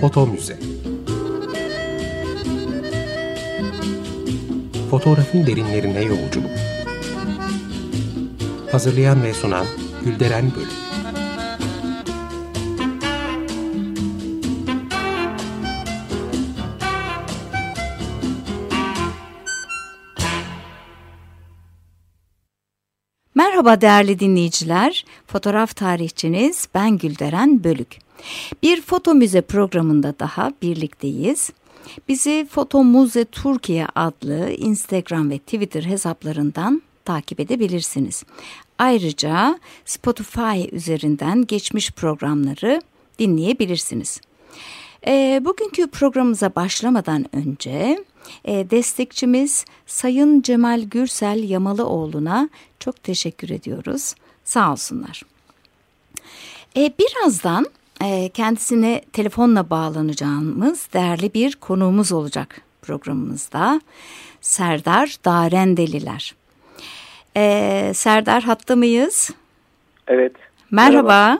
Foto Müze. Fotoğrafın derinlerine yolculuk. Hazırlayan ve sunan Gülderen Bölük Merhaba değerli dinleyiciler, fotoğraf tarihçiniz ben Gülderen Bölük. Bir foto müze programında daha birlikteyiz. Bizi Foto Muze Türkiye adlı Instagram ve Twitter hesaplarından takip edebilirsiniz. Ayrıca Spotify üzerinden geçmiş programları dinleyebilirsiniz. E, bugünkü programımıza başlamadan önce e, destekçimiz Sayın Cemal Gürsel Yamalıoğlu'na çok teşekkür ediyoruz. Sağ olsunlar. E, birazdan kendisine telefonla bağlanacağımız değerli bir konuğumuz olacak programımızda. Serdar Darendeliler. E, Serdar hatta mıyız? Evet. Merhaba. Merhaba.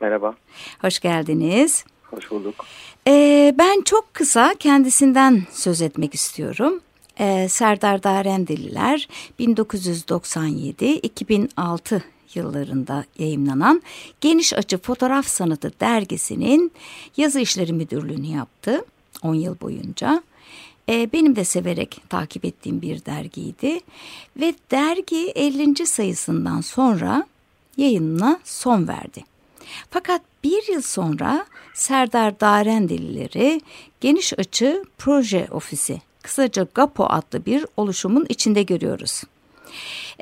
Merhaba. Hoş geldiniz. Hoş bulduk. Ee, ben çok kısa kendisinden söz etmek istiyorum. Ee, Serdar Darendeliler 1997-2006 yıllarında yayımlanan Geniş Açı Fotoğraf Sanatı dergisinin yazı işleri müdürlüğünü yaptı 10 yıl boyunca. Ee, benim de severek takip ettiğim bir dergiydi ve dergi 50. sayısından sonra yayınına son verdi. Fakat bir yıl sonra Serdar Darendelileri Geniş Açı Proje Ofisi, kısaca GAPO adlı bir oluşumun içinde görüyoruz.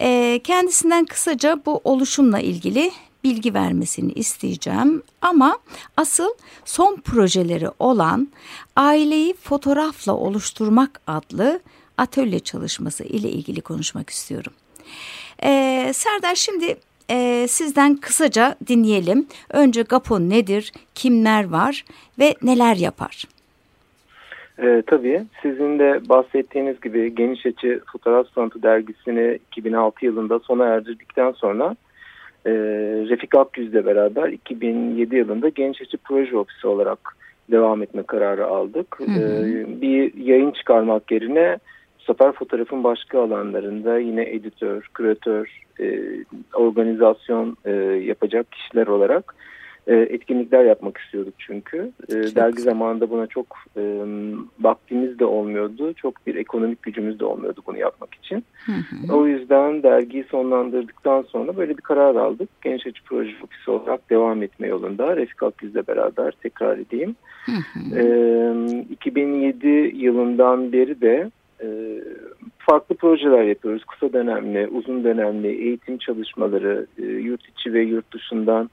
E, kendisinden kısaca bu oluşumla ilgili bilgi vermesini isteyeceğim ama asıl son projeleri olan Aileyi Fotoğrafla Oluşturmak adlı atölye çalışması ile ilgili konuşmak istiyorum. Ee, Serdar şimdi e, sizden kısaca dinleyelim. Önce GAPO nedir, kimler var ve neler yapar? E, tabii sizin de bahsettiğiniz gibi Geniş Açı Fotoğraf Sanatı dergisini 2006 yılında sona erdirdikten sonra e, Refik Akgüz'le beraber 2007 yılında Geniş Açı Proje Ofisi olarak devam etme kararı aldık. Hı hı. E, bir yayın çıkarmak yerine bu sefer fotoğrafın başka alanlarında yine editör, küratör, e, organizasyon e, yapacak kişiler olarak e, etkinlikler yapmak istiyorduk çünkü. E, dergi zamanında buna çok e, vaktimiz de olmuyordu. Çok bir ekonomik gücümüz de olmuyordu bunu yapmak için. Hı hı. O yüzden dergiyi sonlandırdıktan sonra böyle bir karar aldık. Genç Açı Proje Ofisi olarak devam etme yolunda. Refik Akgüz'le beraber tekrar edeyim. Hı hı. E, 2007 yılından beri de e, farklı projeler yapıyoruz. Kısa dönemli, uzun dönemli eğitim çalışmaları, e, yurt içi ve yurt dışından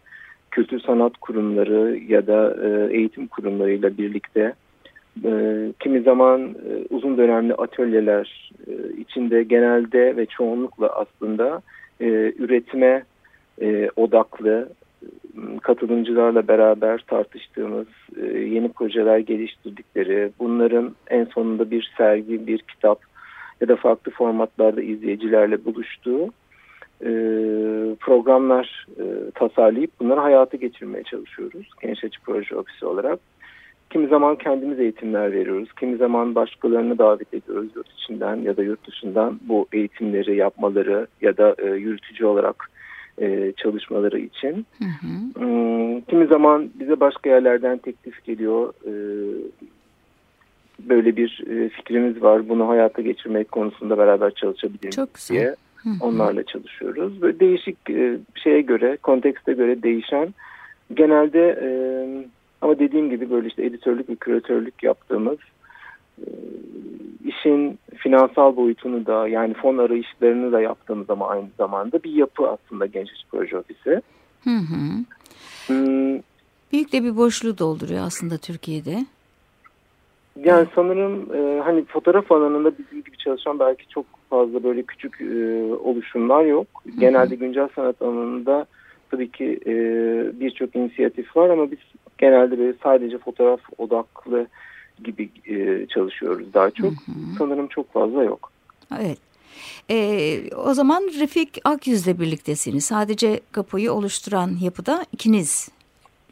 kültür sanat kurumları ya da e, eğitim kurumlarıyla birlikte kimi zaman uzun dönemli atölyeler içinde genelde ve çoğunlukla aslında üretime odaklı katılımcılarla beraber tartıştığımız yeni projeler geliştirdikleri, bunların en sonunda bir sergi, bir kitap ya da farklı formatlarda izleyicilerle buluştuğu e, programlar e, tasarlayıp bunları hayata geçirmeye çalışıyoruz. Genç Açı Proje Ofisi olarak. Kimi zaman kendimiz eğitimler veriyoruz. Kimi zaman başkalarını davet ediyoruz yurt içinden ya da yurt dışından bu eğitimleri yapmaları ya da e, yürütücü olarak e, çalışmaları için. Hı hı. Hmm, kimi zaman bize başka yerlerden teklif geliyor. E, böyle bir e, fikrimiz var. Bunu hayata geçirmek konusunda beraber çalışabiliriz Çok güzel. diye onlarla çalışıyoruz. Böyle değişik e, şeye göre, kontekste göre değişen genelde e, ama dediğim gibi böyle işte editörlük ve küratörlük yaptığımız işin finansal boyutunu da yani fon arayışlarını da yaptığımız ama aynı zamanda bir yapı aslında Gençlik Proje Ofisi. Hı hı. Hmm. Büyük de bir boşluğu dolduruyor aslında Türkiye'de. Yani sanırım e, hani fotoğraf alanında bizim gibi çalışan belki çok fazla böyle küçük e, oluşumlar yok. Genelde güncel sanat alanında tabii ki e, birçok inisiyatif var ama biz genelde böyle sadece fotoğraf odaklı gibi e, çalışıyoruz daha çok. Hı hı. Sanırım çok fazla yok. Evet. Ee, o zaman Refik Akyüz'le birliktesiniz. Sadece kapıyı oluşturan yapıda ikiniz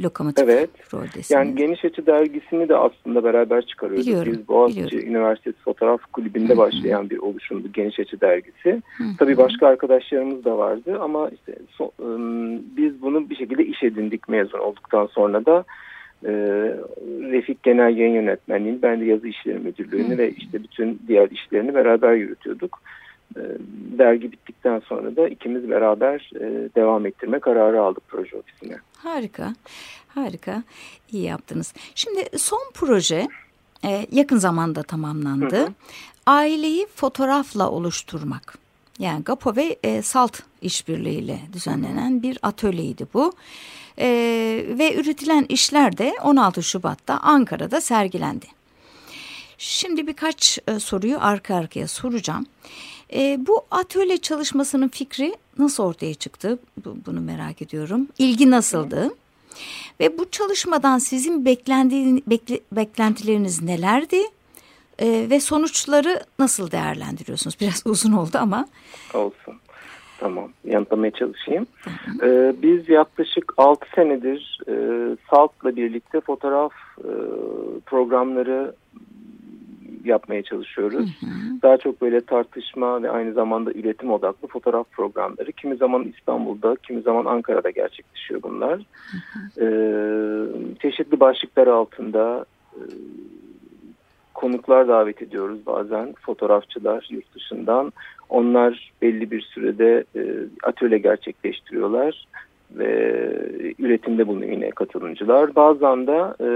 lokomotif evet. roldesiniz. Yani Geniş Açı dergisini de aslında beraber çıkarıyoruz. Biliyorum, Biz Boğaziçi biliyorum. Üniversitesi Fotoğraf Kulübü'nde Hı hı. başlayan bir oluşumdu Geniş Açı dergisi. Hı hı. Tabii başka arkadaşlarımız da vardı ama işte so- ım, biz bunu bir şekilde iş edindik mezun olduktan sonra da e, Refik Genel Yayın Yönetmenliğini, ben de yazı işleri müdürlüğünü Hı. ve işte bütün diğer işlerini beraber yürütüyorduk. Dergi bittikten sonra da ikimiz beraber e, devam ettirme kararı aldık proje ofisine. Harika, harika. İyi yaptınız. Şimdi son proje e, yakın zamanda tamamlandı. Hı hı. Aileyi fotoğrafla oluşturmak. Yani GAPO ve e, SALT işbirliğiyle düzenlenen bir atölyeydi bu. E, ve üretilen işler de 16 Şubat'ta Ankara'da sergilendi. Şimdi birkaç e, soruyu arka arkaya soracağım. E, bu atölye çalışmasının fikri nasıl ortaya çıktı? Bu- bunu merak ediyorum. İlgi nasıldı? Ve bu çalışmadan sizin beklendiği, bekle- beklentileriniz nelerdi? E, ve sonuçları nasıl değerlendiriyorsunuz? Biraz uzun oldu ama. Olsun. Tamam. Yanıtlamaya çalışayım. Ee, biz yaklaşık 6 senedir e, SALT'la birlikte fotoğraf e, programları yapmaya çalışıyoruz. Daha çok böyle tartışma ve aynı zamanda üretim odaklı fotoğraf programları. Kimi zaman İstanbul'da, kimi zaman Ankara'da gerçekleşiyor bunlar. Ee, çeşitli başlıklar altında e, konuklar davet ediyoruz bazen fotoğrafçılar yurt dışından. Onlar belli bir sürede e, atölye gerçekleştiriyorlar ve üretimde bulunuyor yine katılımcılar. Bazen de e,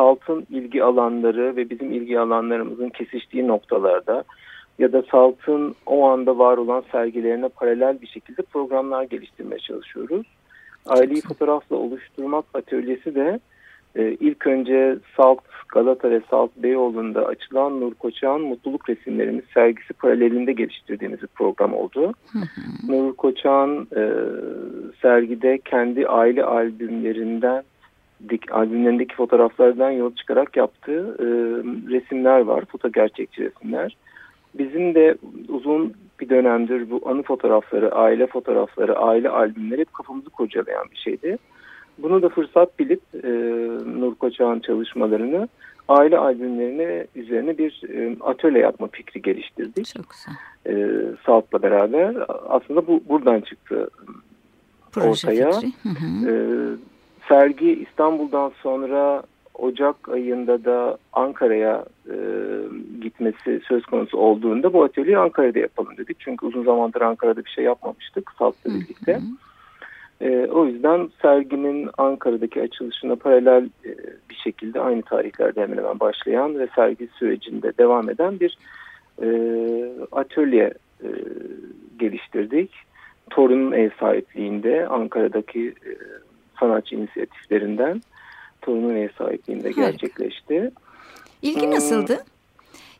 SALT'ın ilgi alanları ve bizim ilgi alanlarımızın kesiştiği noktalarda ya da SALT'ın o anda var olan sergilerine paralel bir şekilde programlar geliştirmeye çalışıyoruz. Aileyi fotoğrafla oluşturmak atölyesi de e, ilk önce Salt Galata ve Salt Beyoğlu'nda açılan Nur Koçak'ın Mutluluk Resimlerimiz sergisi paralelinde geliştirdiğimiz bir program oldu. Nur Koçak'ın e, sergide kendi aile albümlerinden albümlerindeki fotoğraflardan yol çıkarak yaptığı e, resimler var. Foto gerçekçi resimler. Bizim de uzun bir dönemdir bu anı fotoğrafları, aile fotoğrafları, aile albümleri hep kafamızı kurcalayan bir şeydi. Bunu da fırsat bilip e, Nur Koçak'ın çalışmalarını aile albümlerine üzerine bir e, atölye yapma fikri geliştirdik. Çok güzel. E, Salt'la beraber. Aslında bu buradan çıktı Proje ortaya. fikri. Hı hı. e, sergi İstanbul'dan sonra Ocak ayında da Ankara'ya e, gitmesi söz konusu olduğunda bu atölyeyi Ankara'da yapalım dedik. Çünkü uzun zamandır Ankara'da bir şey yapmamıştık Salt'la birlikte. Hı hı. E, o yüzden serginin Ankara'daki açılışına paralel e, bir şekilde aynı tarihlerde hemen hemen başlayan ve sergi sürecinde devam eden bir e, atölye e, geliştirdik. Torun'un ev sahipliğinde Ankara'daki e, sanatçı inisiyatiflerinden Torun'un ev sahipliğinde Harika. gerçekleşti. İlgi Hmm. nasıldı?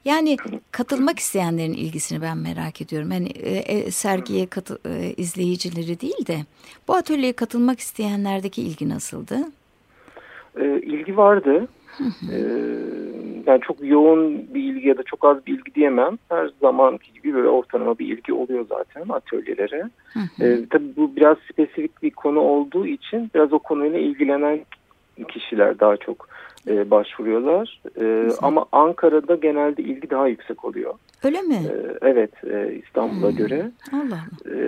Yani katılmak isteyenlerin ilgisini ben merak ediyorum. Hani e, e, sergiye katı, e, izleyicileri değil de bu atölyeye katılmak isteyenlerdeki ilgi nasıldı? E, ilgi vardı. E, yani çok yoğun bir ilgi ya da çok az bir ilgi diyemem. Her zamanki gibi böyle ortalama bir ilgi oluyor zaten atölyelere. Hı hı. E, tabii bu biraz spesifik bir konu olduğu için biraz o konuyla ilgilenen kişiler daha çok e, başvuruyorlar. E, ama Ankara'da genelde ilgi daha yüksek oluyor. Öyle mi? E, evet e, İstanbul'a Hmm. göre. Allah Allah. E,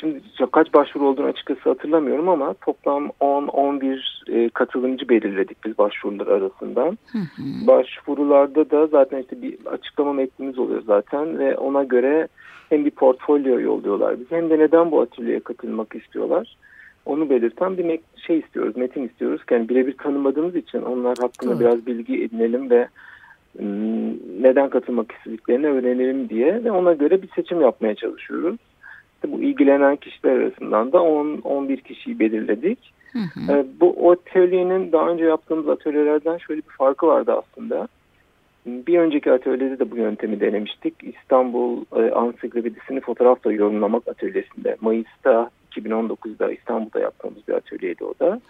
şimdi kaç başvuru olduğunu açıkçası hatırlamıyorum ama toplam 10-11 e, katılımcı belirledik biz başvurular arasından. Hı hı. Başvurularda da zaten işte bir açıklama metnimiz oluyor zaten ve ona göre hem bir portfolyo yolluyorlar bize hem de neden bu atölyeye katılmak istiyorlar. Onu belirten bir şey istiyoruz, metin istiyoruz. Yani birebir tanımadığımız için onlar hakkında Doğru. biraz bilgi edinelim ve neden katılmak istediklerini öğrenelim diye ve ona göre bir seçim yapmaya çalışıyoruz. İşte bu ilgilenen kişiler arasından da 10-11 kişiyi belirledik. Hı hı. Ee, bu atölyenin daha önce yaptığımız atölyelerden şöyle bir farkı vardı aslında. Bir önceki atölyede de bu yöntemi denemiştik. İstanbul e, Ansiklopedisini fotoğrafla yorumlamak atölyesinde. Mayıs'ta 2019'da İstanbul'da yaptığımız bir atölyeydi o da.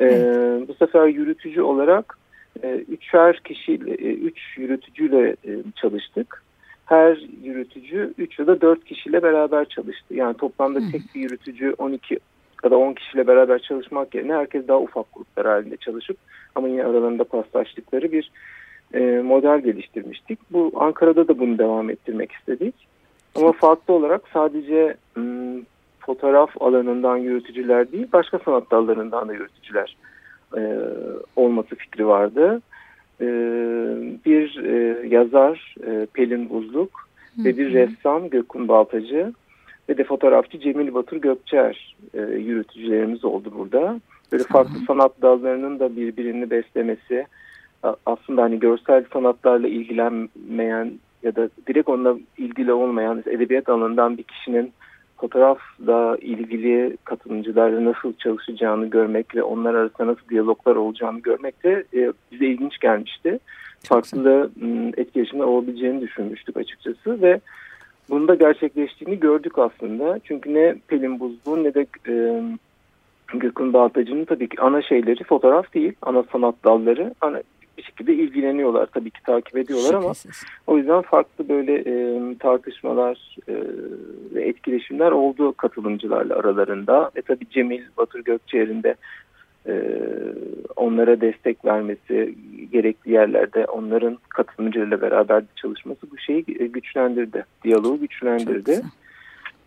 Ee, Bu sefer yürütücü olarak e, üçer kişiyle, e, üç yürütücüyle e, çalıştık. Her yürütücü üç ya da dört kişiyle beraber çalıştı. Yani toplamda tek bir yürütücü 12 ya da 10 kişiyle beraber çalışmak yerine herkes daha ufak gruplar halinde çalışıp ama yine aralarında paslaştıkları bir e, model geliştirmiştik. Bu Ankara'da da bunu devam ettirmek istedik. Ama farklı olarak sadece m, fotoğraf alanından yürütücüler değil başka sanat dallarından da yürütücüler e, olması fikri vardı. E, bir e, yazar e, Pelin Buzluk ve bir ressam Gökün Baltacı ve de fotoğrafçı Cemil Batur Gökçer e, yürütücülerimiz oldu burada. Böyle farklı sanat dallarının da birbirini beslemesi aslında hani görsel sanatlarla ilgilenmeyen ya da direkt onunla ilgili olmayan edebiyat alanından bir kişinin fotoğrafla ilgili katılımcılarla nasıl çalışacağını görmek ve onlar arasında nasıl diyaloglar olacağını görmek de e, bize ilginç gelmişti. Farklı da etkileşimler olabileceğini düşünmüştük açıkçası ve bunda gerçekleştiğini gördük aslında. Çünkü ne Pelin Buzluğun ne de e, Gökhan Baltacı'nın tabii ki ana şeyleri fotoğraf değil, ana sanat dalları. Ana, bir şekilde ilgileniyorlar tabii ki takip ediyorlar Şüphesiz. ama o yüzden farklı böyle e, tartışmalar e, ve etkileşimler oldu katılımcılarla aralarında ve tabii Cemil Batur Gökçe'nin de e, onlara destek vermesi gerekli yerlerde onların katılımcılarıyla beraber çalışması bu şeyi güçlendirdi. Diyaloğu güçlendirdi.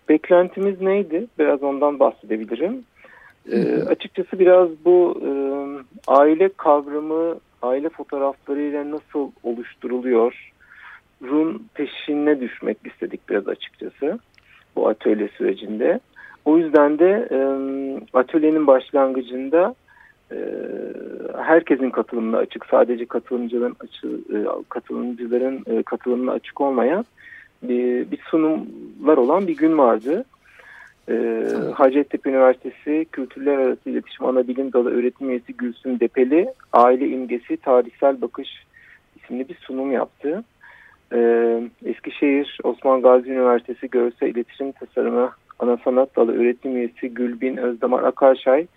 Beklentimiz neydi? Biraz ondan bahsedebilirim. E, açıkçası biraz bu e, aile kavramı aile fotoğraflarıyla nasıl oluşturuluyor run peşine düşmek istedik biraz açıkçası bu atölye sürecinde. O yüzden de e, atölyenin başlangıcında e, herkesin katılımına açık, sadece katılımcıların açı, e, katılımcıların e, katılımına açık olmayan bir, bir sunumlar olan bir gün vardı. E, Hacettepe Üniversitesi Kültürler Arası İletişim Anabilim Dalı öğretim üyesi Gülsüm Depeli Aile İmgesi Tarihsel Bakış isimli bir sunum yaptı. Ee, Eskişehir Osman Gazi Üniversitesi Görsel İletişim Tasarımı Ana Sanat Dalı öğretim üyesi Gülbin Özdamar Akarşay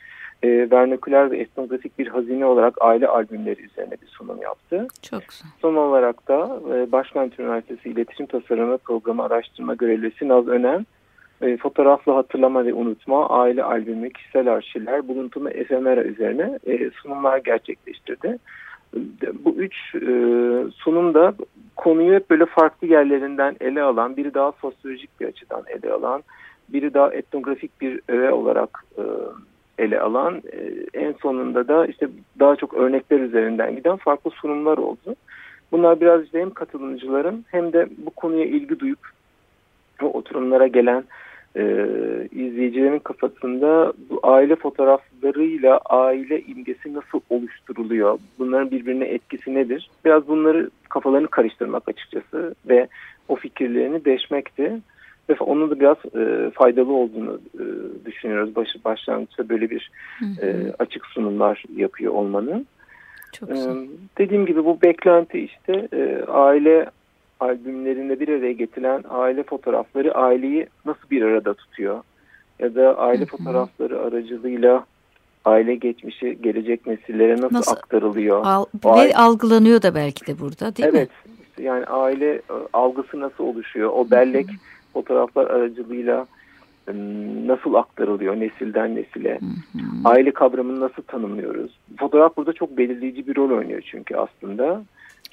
e, vernaküler ve etnografik bir hazine olarak aile albümleri üzerine bir sunum yaptı. Çok güzel. Son olarak da e, Başkent Üniversitesi İletişim Tasarımı Programı Araştırma Görevlisi Naz Önen e, fotoğrafla hatırlama ve unutma, aile albümü, kişisel arşivler, buluntumu efemera üzerine e, sunumlar gerçekleştirdi. Bu üç e, sunum da konuyu hep böyle farklı yerlerinden ele alan, biri daha sosyolojik bir açıdan ele alan, biri daha etnografik bir öğe olarak e, ele alan, e, en sonunda da işte daha çok örnekler üzerinden giden farklı sunumlar oldu. Bunlar biraz işte hem katılımcıların hem de bu konuya ilgi duyup o oturumlara gelen e, izleyicilerin kafasında bu aile fotoğraflarıyla aile imgesi nasıl oluşturuluyor? Bunların birbirine etkisi nedir? Biraz bunları kafalarını karıştırmak açıkçası ve o fikirlerini deşmekti. Ve onun da biraz e, faydalı olduğunu e, düşünüyoruz. Baş, başlangıçta böyle bir E, açık sunumlar yapıyor olmanın. Çok e, dediğim gibi bu beklenti işte e, aile albümlerinde bir araya getirilen aile fotoğrafları aileyi nasıl bir arada tutuyor? Ya da aile hı hı. fotoğrafları aracılığıyla aile geçmişi gelecek nesillere nasıl, nasıl aktarılıyor? Al, ve aile... algılanıyor da belki de burada değil evet, mi? Evet. Yani aile e, algısı nasıl oluşuyor? O bellek hı hı. fotoğraflar aracılığıyla nasıl aktarılıyor nesilden nesile? Hı hı. Aile kavramını nasıl tanımlıyoruz? Fotoğraf burada çok belirleyici bir rol oynuyor çünkü aslında.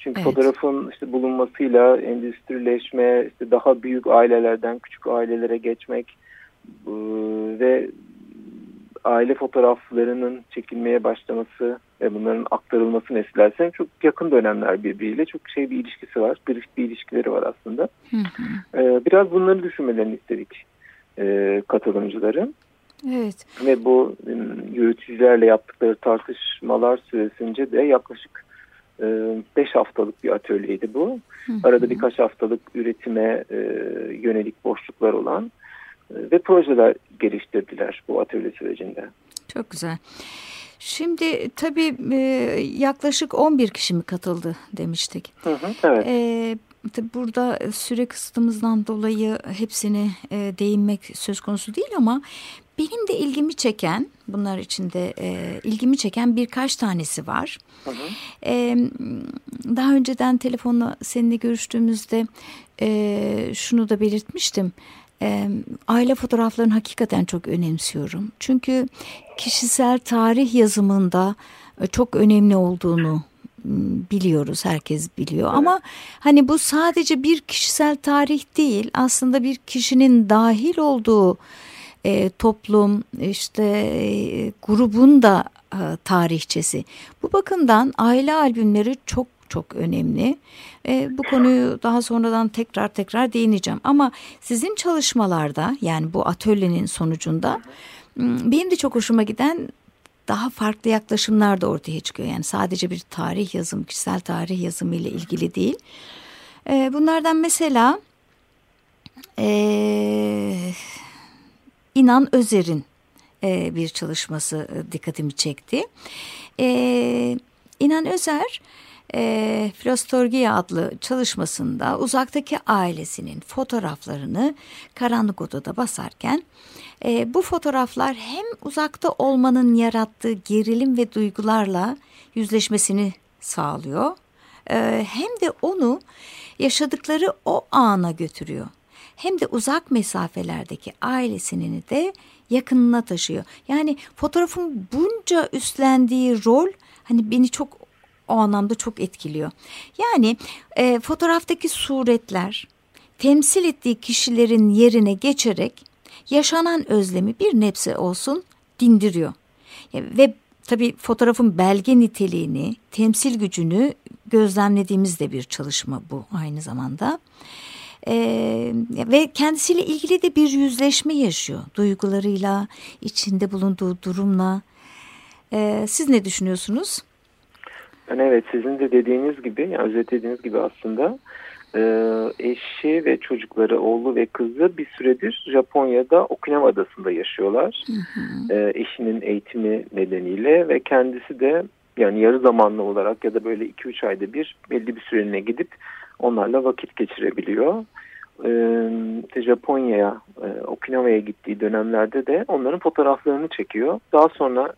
Çünkü evet. fotoğrafın işte bulunmasıyla endüstrileşme, işte daha büyük ailelerden küçük ailelere geçmek e, ve aile fotoğraflarının çekilmeye başlaması ve bunların aktarılması nesiller çok yakın dönemler birbiriyle çok şey bir ilişkisi var. Bir, bir ilişkileri var aslında. Hı hı. Ee, biraz bunları düşünmelerini istedik e, katılımcıların. Evet. Ve bu yürütücülerle yaptıkları tartışmalar süresince de yaklaşık 5 ee, haftalık bir atölyeydi bu. Arada birkaç haftalık üretime e, yönelik boşluklar olan e, ve projeler geliştirdiler bu atölye sürecinde. Çok güzel. Şimdi tabii e, yaklaşık 11 kişi mi katıldı demiştik. Hı hı, evet. E, burada süre kısıtımızdan dolayı hepsine e, değinmek söz konusu değil ama benim de ilgimi çeken bunlar içinde e, ilgimi çeken birkaç tanesi var. Hı hı. E, daha önceden telefonla seninle görüştüğümüzde e, şunu da belirtmiştim. e, aile fotoğraflarını hakikaten çok önemsiyorum. Çünkü kişisel tarih yazımında e, çok önemli olduğunu biliyoruz herkes biliyor evet. ama hani bu sadece bir kişisel tarih değil aslında bir kişinin dahil olduğu e, toplum işte e, grubun da e, tarihçesi bu bakımdan aile albümleri çok çok önemli. E, bu konuyu daha sonradan tekrar tekrar değineceğim. Ama sizin çalışmalarda yani bu atölyenin sonucunda benim de çok hoşuma giden daha farklı yaklaşımlar da ortaya çıkıyor. Yani sadece bir tarih yazım, kişisel tarih yazımı ile ilgili değil. E, bunlardan mesela e, İnan Özer'in e, bir çalışması e, dikkatimi çekti. E, İnan Özer e, Filostorgia adlı çalışmasında uzaktaki ailesinin fotoğraflarını karanlık odada basarken bu fotoğraflar hem uzakta olmanın yarattığı gerilim ve duygularla yüzleşmesini sağlıyor hem de onu yaşadıkları o ana götürüyor. Hem de uzak mesafelerdeki ailesini de yakınına taşıyor. Yani fotoğrafın bunca üstlendiği rol hani beni çok o anlamda çok etkiliyor. Yani e, fotoğraftaki suretler temsil ettiği kişilerin yerine geçerek yaşanan özlemi bir nebze olsun dindiriyor. Ve tabii fotoğrafın belge niteliğini, temsil gücünü gözlemlediğimiz de bir çalışma bu aynı zamanda. Ee, ve kendisiyle ilgili de bir yüzleşme yaşıyor. Duygularıyla, içinde bulunduğu durumla. Ee, siz ne düşünüyorsunuz? Yani evet sizin de dediğiniz gibi, yani özetlediğiniz gibi aslında e, eşi ve çocukları, oğlu ve kızı bir süredir Japonya'da Okinawa Adası'nda yaşıyorlar. Hı hı. E, eşinin eğitimi nedeniyle ve kendisi de yani yarı zamanlı olarak ya da böyle 2-3 ayda bir belli bir süreliğine gidip onlarla vakit geçirebiliyor. Ee, Japonya'ya, e, Okinawa'ya gittiği dönemlerde de onların fotoğraflarını çekiyor. Daha sonra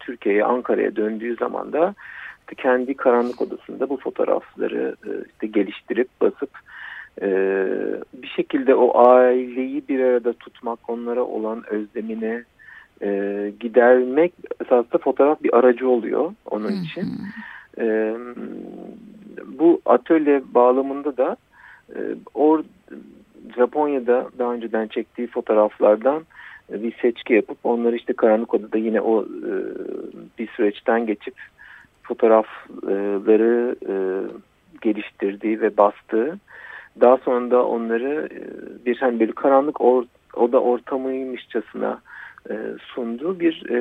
Türkiye'ye, Ankara'ya döndüğü zaman da işte kendi karanlık odasında bu fotoğrafları e, işte geliştirip basıp e, bir şekilde o aileyi bir arada tutmak, onlara olan özlemini e, gidermek esasında fotoğraf bir aracı oluyor onun için. E, bu atölye bağlamında da e, or, Japonya'da daha önceden çektiği fotoğraflardan bir seçki yapıp onları işte karanlık odada yine o e, bir süreçten geçip fotoğrafları e, geliştirdiği ve bastığı daha sonra da onları e, bir hani böyle karanlık or, oda ortamıymışçasına e, sunduğu bir e,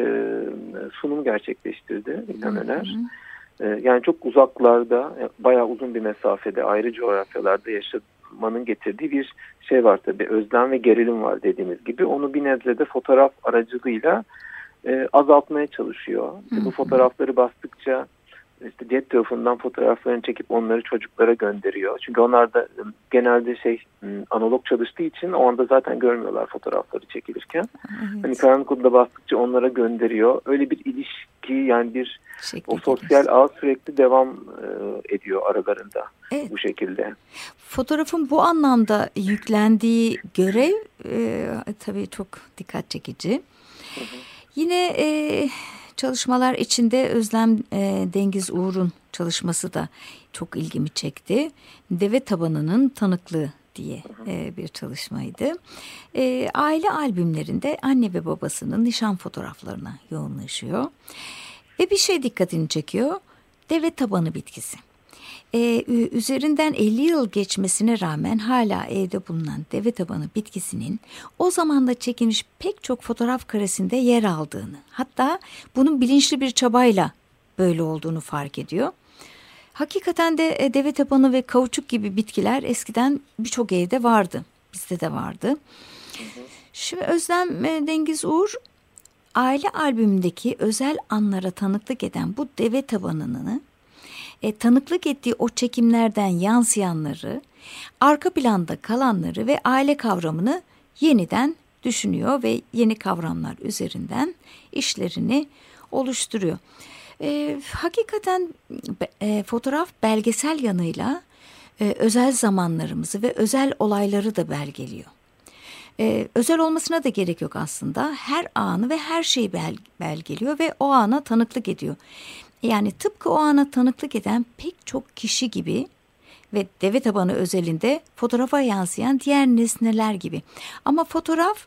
sunum gerçekleştirdi İlhan Öner. E, yani çok uzaklarda, bayağı uzun bir mesafede, ayrı coğrafyalarda yaşamanın getirdiği bir şey var tabii. Özlem ve gerilim var dediğimiz gibi. Onu bir nebze de fotoğraf aracılığıyla e, azaltmaya çalışıyor. Hı hı. Bu fotoğrafları bastıkça işte cep telefonundan fotoğraflarını çekip onları çocuklara gönderiyor. Çünkü onlar da ıı, genelde şey ıı, analog çalıştığı için o anda zaten görmüyorlar fotoğrafları çekilirken. Evet. Hani karanlık odada bastıkça onlara gönderiyor. Öyle bir ilişki yani bir Şekli o sosyal gelir. ağ sürekli devam e, ediyor aralarında evet. bu şekilde. Fotoğrafın bu anlamda yüklendiği görev e, tabii çok dikkat çekici. Hı hı. Yine e, çalışmalar içinde Özlem e, Dengiz Uğur'un çalışması da çok ilgimi çekti. Deve tabanının tanıklığı diye e, bir çalışmaydı. E, aile albümlerinde anne ve babasının nişan fotoğraflarına yoğunlaşıyor. Ve bir şey dikkatini çekiyor. Deve tabanı bitkisi e, üzerinden 50 yıl geçmesine rağmen hala evde bulunan deve tabanı bitkisinin o zamanda çekilmiş pek çok fotoğraf karesinde yer aldığını hatta bunun bilinçli bir çabayla böyle olduğunu fark ediyor. Hakikaten de e, deve tabanı ve kauçuk gibi bitkiler eskiden birçok evde vardı. Bizde de vardı. Şimdi Özlem e, Dengiz Uğur aile albümündeki özel anlara tanıklık eden bu deve tabanını e, tanıklık ettiği o çekimlerden yansıyanları, arka planda kalanları ve aile kavramını yeniden düşünüyor ve yeni kavramlar üzerinden işlerini oluşturuyor. E, hakikaten e, fotoğraf belgesel yanıyla e, özel zamanlarımızı ve özel olayları da belgeliyor. Ee, özel olmasına da gerek yok aslında. Her anı ve her şeyi bel belgeliyor ve o ana tanıklık ediyor. Yani tıpkı o ana tanıklık eden pek çok kişi gibi ve deve tabanı özelinde fotoğrafa yansıyan diğer nesneler gibi. Ama fotoğraf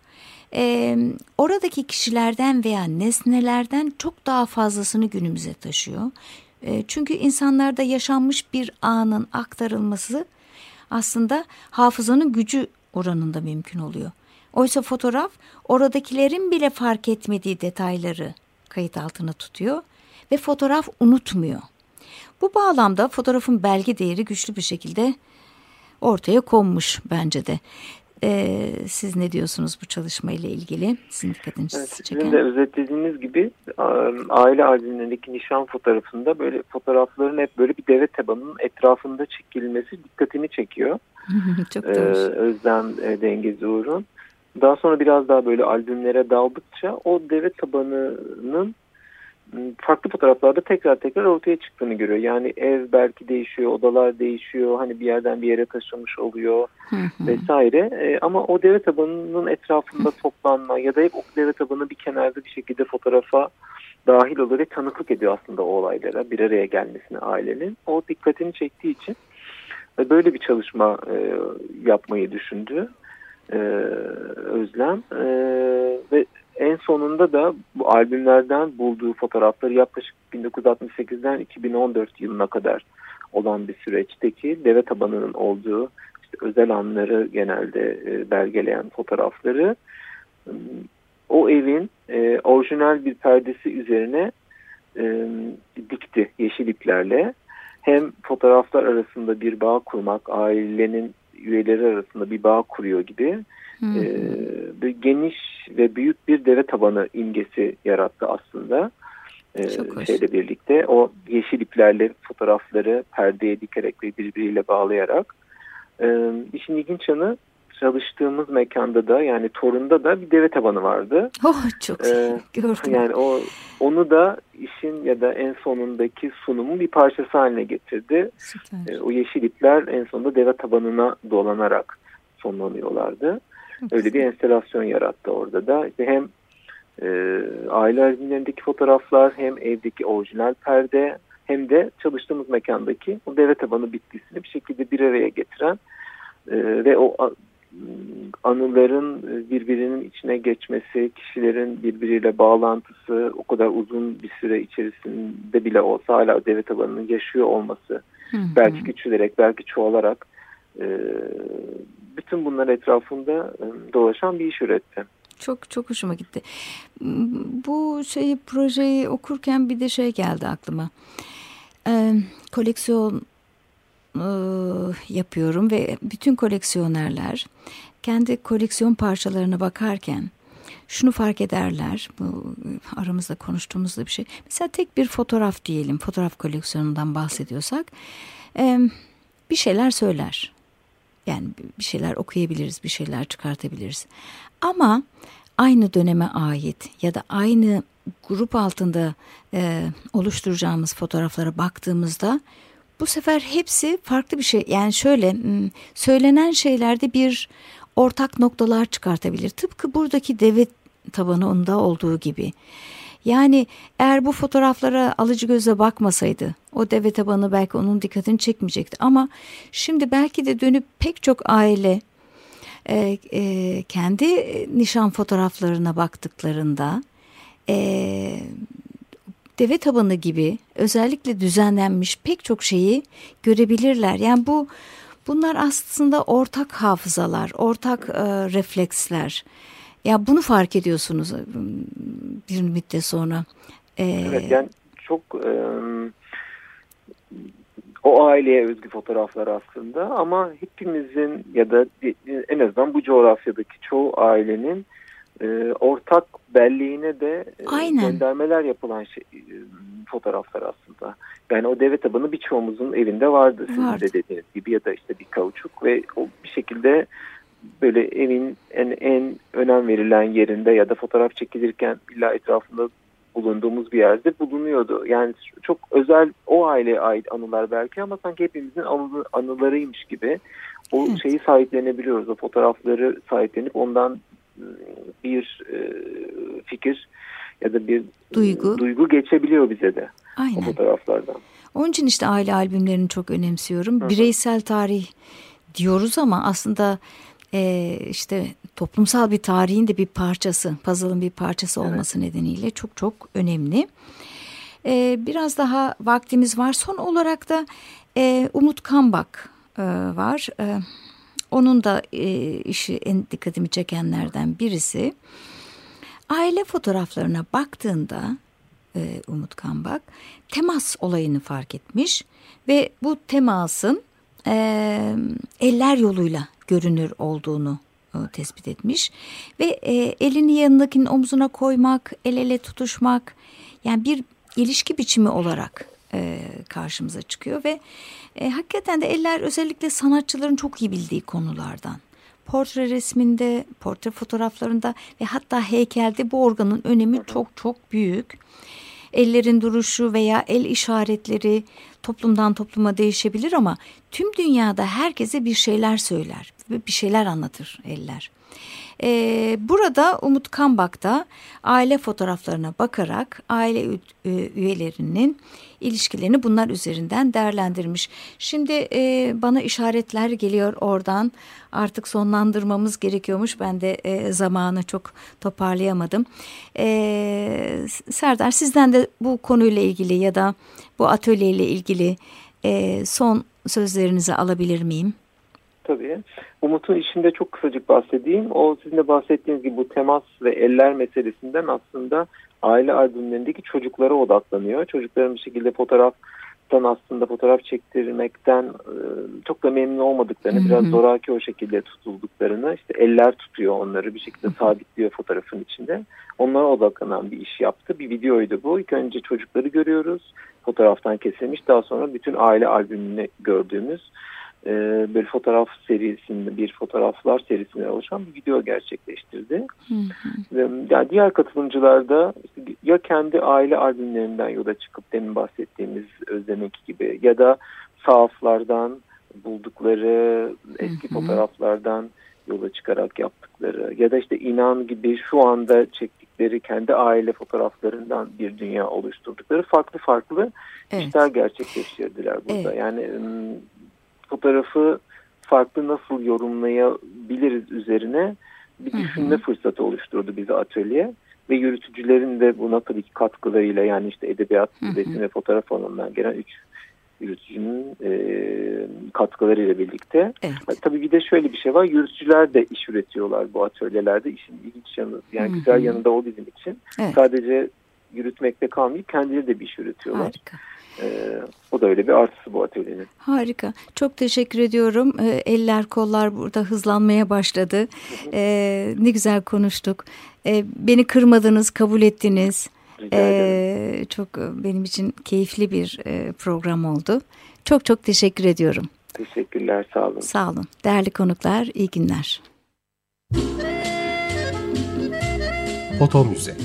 e, oradaki kişilerden veya nesnelerden çok daha fazlasını günümüze taşıyor. E, çünkü insanlarda yaşanmış bir anın aktarılması aslında hafızanın gücü oranında mümkün oluyor. Oysa fotoğraf oradakilerin bile fark etmediği detayları kayıt altına tutuyor ve fotoğraf unutmuyor. Bu bağlamda fotoğrafın belge değeri güçlü bir şekilde ortaya konmuş bence de. Ee, siz ne diyorsunuz bu çalışma ile ilgili? Sizin dikkatinizi evet, çeken. Sizin de özetlediğiniz gibi aile albümlerindeki nişan fotoğrafında böyle fotoğrafların hep böyle bir deve tabanının etrafında çekilmesi dikkatini çekiyor. Çok ee, doğru. Özlem e, Dengezi Uğur'un. Daha sonra biraz daha böyle albümlere daldıkça o deve tabanının farklı fotoğraflarda tekrar tekrar ortaya çıktığını görüyor. Yani ev belki değişiyor, odalar değişiyor, hani bir yerden bir yere taşınmış oluyor vesaire. E, ama o deve tabanının etrafında toplanma ya da hep o deve tabanı bir kenarda bir şekilde fotoğrafa dahil oluyor ve tanıklık ediyor aslında o olaylara bir araya gelmesine ailenin. O dikkatini çektiği için böyle bir çalışma e, yapmayı düşündü e, Özlem e, ve en sonunda da bu albümlerden bulduğu fotoğrafları yaklaşık 1968'den 2014 yılına kadar olan bir süreçteki deve tabanının olduğu işte özel anları genelde e, belgeleyen fotoğrafları o evin e, orijinal bir perdesi üzerine e, dikti yeşil iplerle. Hem fotoğraflar arasında bir bağ kurmak, ailenin üyeleri arasında bir bağ kuruyor gibi e, geniş ve büyük bir deve tabanı imgesi yarattı aslında. E, şeyle birlikte o yeşil iplerle fotoğrafları perdeye dikerek ve birbiriyle bağlayarak. E, işin ilginç yanı çalıştığımız mekanda da yani Torun'da da bir deve tabanı vardı. Oh çok ee, gördüm. Yani o onu da işin ya da en sonundaki sunumun bir parçası haline getirdi. Süper. Ee, o yeşil ipler en sonunda deve tabanına dolanarak sonlanıyorlardı. Öyle bir enstelasyon yarattı orada da. İşte hem e, aile albümlerindeki fotoğraflar hem evdeki orijinal perde hem de çalıştığımız mekandaki o deve tabanı bitkisini bir şekilde bir araya getiren e, ve o anıların birbirinin içine geçmesi, kişilerin birbiriyle bağlantısı o kadar uzun bir süre içerisinde bile olsa hala deve tabanının yaşıyor olması, hı hı. belki küçülerek, belki çoğalarak e, bütün bunlar etrafında e, dolaşan bir iş üretti. Çok çok hoşuma gitti. Bu şeyi projeyi okurken bir de şey geldi aklıma. Ee, koleksiyon e, yapıyorum ve bütün koleksiyonerler kendi koleksiyon parçalarına bakarken şunu fark ederler. Bu aramızda konuştuğumuzda bir şey. Mesela tek bir fotoğraf diyelim. Fotoğraf koleksiyonundan bahsediyorsak e, bir şeyler söyler. Yani bir şeyler okuyabiliriz, bir şeyler çıkartabiliriz. Ama aynı döneme ait ya da aynı grup altında e, oluşturacağımız fotoğraflara baktığımızda bu sefer hepsi farklı bir şey. Yani şöyle söylenen şeylerde bir ortak noktalar çıkartabilir. Tıpkı buradaki deve tabanında olduğu gibi. Yani eğer bu fotoğraflara alıcı göze bakmasaydı o deve tabanı belki onun dikkatini çekmeyecekti. Ama şimdi belki de dönüp pek çok aile e, e, kendi nişan fotoğraflarına baktıklarında e, deve tabanı gibi özellikle düzenlenmiş pek çok şeyi görebilirler. Yani bu bunlar aslında ortak hafızalar, ortak e, refleksler. Ya bunu fark ediyorsunuz ıı, bir müddet sonra. Ee, evet yani çok e, o aileye özgü fotoğraflar aslında ama hepimizin ya da en azından bu coğrafyadaki çoğu ailenin e, ortak belleğine de e, göndermeler yapılan şey, e, fotoğraflar aslında. Yani o deve tabanı birçoğumuzun evinde vardı. Sizin de dediğiniz gibi ya da işte bir kauçuk ve o bir şekilde böyle evin en, en önem verilen yerinde ya da fotoğraf çekilirken illa etrafında bulunduğumuz bir yerde bulunuyordu. Yani çok özel o aileye ait anılar belki ama sanki hepimizin anı, anılarıymış gibi o Evet. şeyi sahiplenebiliyoruz. O fotoğrafları sahiplenip ondan bir e, fikir ya da bir Duygu. duygu geçebiliyor bize de o Aynen. fotoğraflardan. Onun için işte aile albümlerini çok önemsiyorum. Bireysel tarih diyoruz ama aslında e, işte toplumsal bir tarihin de bir parçası, puzzle'ın bir parçası olması nedeniyle çok çok önemli. E, biraz daha vaktimiz var. Son olarak da e, Umut Kambak e, var. E, onun da e, işi en dikkatimi çekenlerden birisi. Aile fotoğraflarına baktığında e, Umut Kambak temas olayını fark etmiş ve bu temasın e, eller yoluyla görünür olduğunu e, tespit etmiş ve e, elini yanındakinin omzuna koymak, el ele tutuşmak yani bir ilişki biçimi olarak e, karşımıza çıkıyor ve e, hakikaten de eller özellikle sanatçıların çok iyi bildiği konulardan. Portre resminde, portre fotoğraflarında ve hatta heykelde bu organın önemi çok çok büyük. Ellerin duruşu veya el işaretleri toplumdan topluma değişebilir ama tüm dünyada herkese bir şeyler söyler ve bir şeyler anlatır eller. Ee, burada Umut Kambak da aile fotoğraflarına bakarak aile ü- üyelerinin ilişkilerini bunlar üzerinden değerlendirmiş. Şimdi e, bana işaretler geliyor oradan artık sonlandırmamız gerekiyormuş. Ben de e, zamanı çok toparlayamadım. E, Serdar sizden de bu konuyla ilgili ya da bu atölyeyle ilgili e, son sözlerinizi alabilir miyim? Tabii. Umut'un işinde çok kısacık bahsedeyim. O sizin de bahsettiğiniz gibi bu temas ve eller meselesinden aslında aile albümlerindeki çocuklara odaklanıyor. Çocukların bir şekilde fotoğraftan aslında fotoğraf çektirmekten e, çok da memnun olmadıklarını, Hı hı. biraz zoraki o şekilde tutulduklarını, işte eller tutuyor onları bir şekilde sabitliyor fotoğrafın içinde. Onlara odaklanan bir iş yaptı. Bir videoydu bu. İlk önce çocukları görüyoruz. Fotoğraftan kesilmiş. Daha sonra bütün aile albümünü gördüğümüz e, bir fotoğraf serisinde bir fotoğraflar serisinden oluşan bir video gerçekleştirdi. Hı hı. Yani diğer katılımcılar da işte ya kendi aile albümlerinden yola çıkıp demin bahsettiğimiz Özlemek gibi ya da sahaflardan buldukları eski Hı hı. fotoğraflardan yola çıkarak yaptıkları ya da işte inan gibi şu anda çektikleri kendi aile fotoğraflarından bir dünya oluşturdukları farklı farklı Evet. işler gerçekleştirdiler burada. Evet. Yani fotoğrafı farklı nasıl yorumlayabiliriz üzerine bir düşünme fırsatı oluşturdu bize atölye ve yürütücülerin de buna tabii ki katkılarıyla yani işte edebiyat, resim ve fotoğraf alanından gelen üç yürütücünün e, katkılarıyla birlikte. Evet. Tabii bir de şöyle bir şey var. Yürütücüler de iş üretiyorlar bu atölyelerde. İşin ilginç yanı, yani Hı hı. güzel yanı da o bizim için. Evet. Sadece yürütmekte kalmayıp kendileri de bir iş üretiyorlar. Harika. Ee, o da öyle bir artısı bu atölyenin. Harika. Çok teşekkür ediyorum. Ee, eller kollar burada hızlanmaya başladı. Ee, ne güzel konuştuk. Beni kırmadınız, kabul ettiniz. Ee, çok e, benim için keyifli bir e, program oldu. Çok çok teşekkür ediyorum. Teşekkürler, sağ olun. Sağ olun. Değerli konuklar, iyi günler. Foto Müze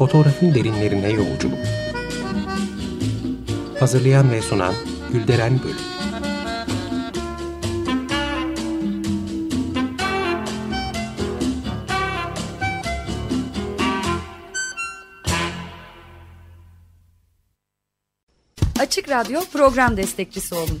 Fotoğrafın derinlerine yolculuk Hazırlayan ve sunan Gülderen Bölüm Açık Radyo program destekçisi olun.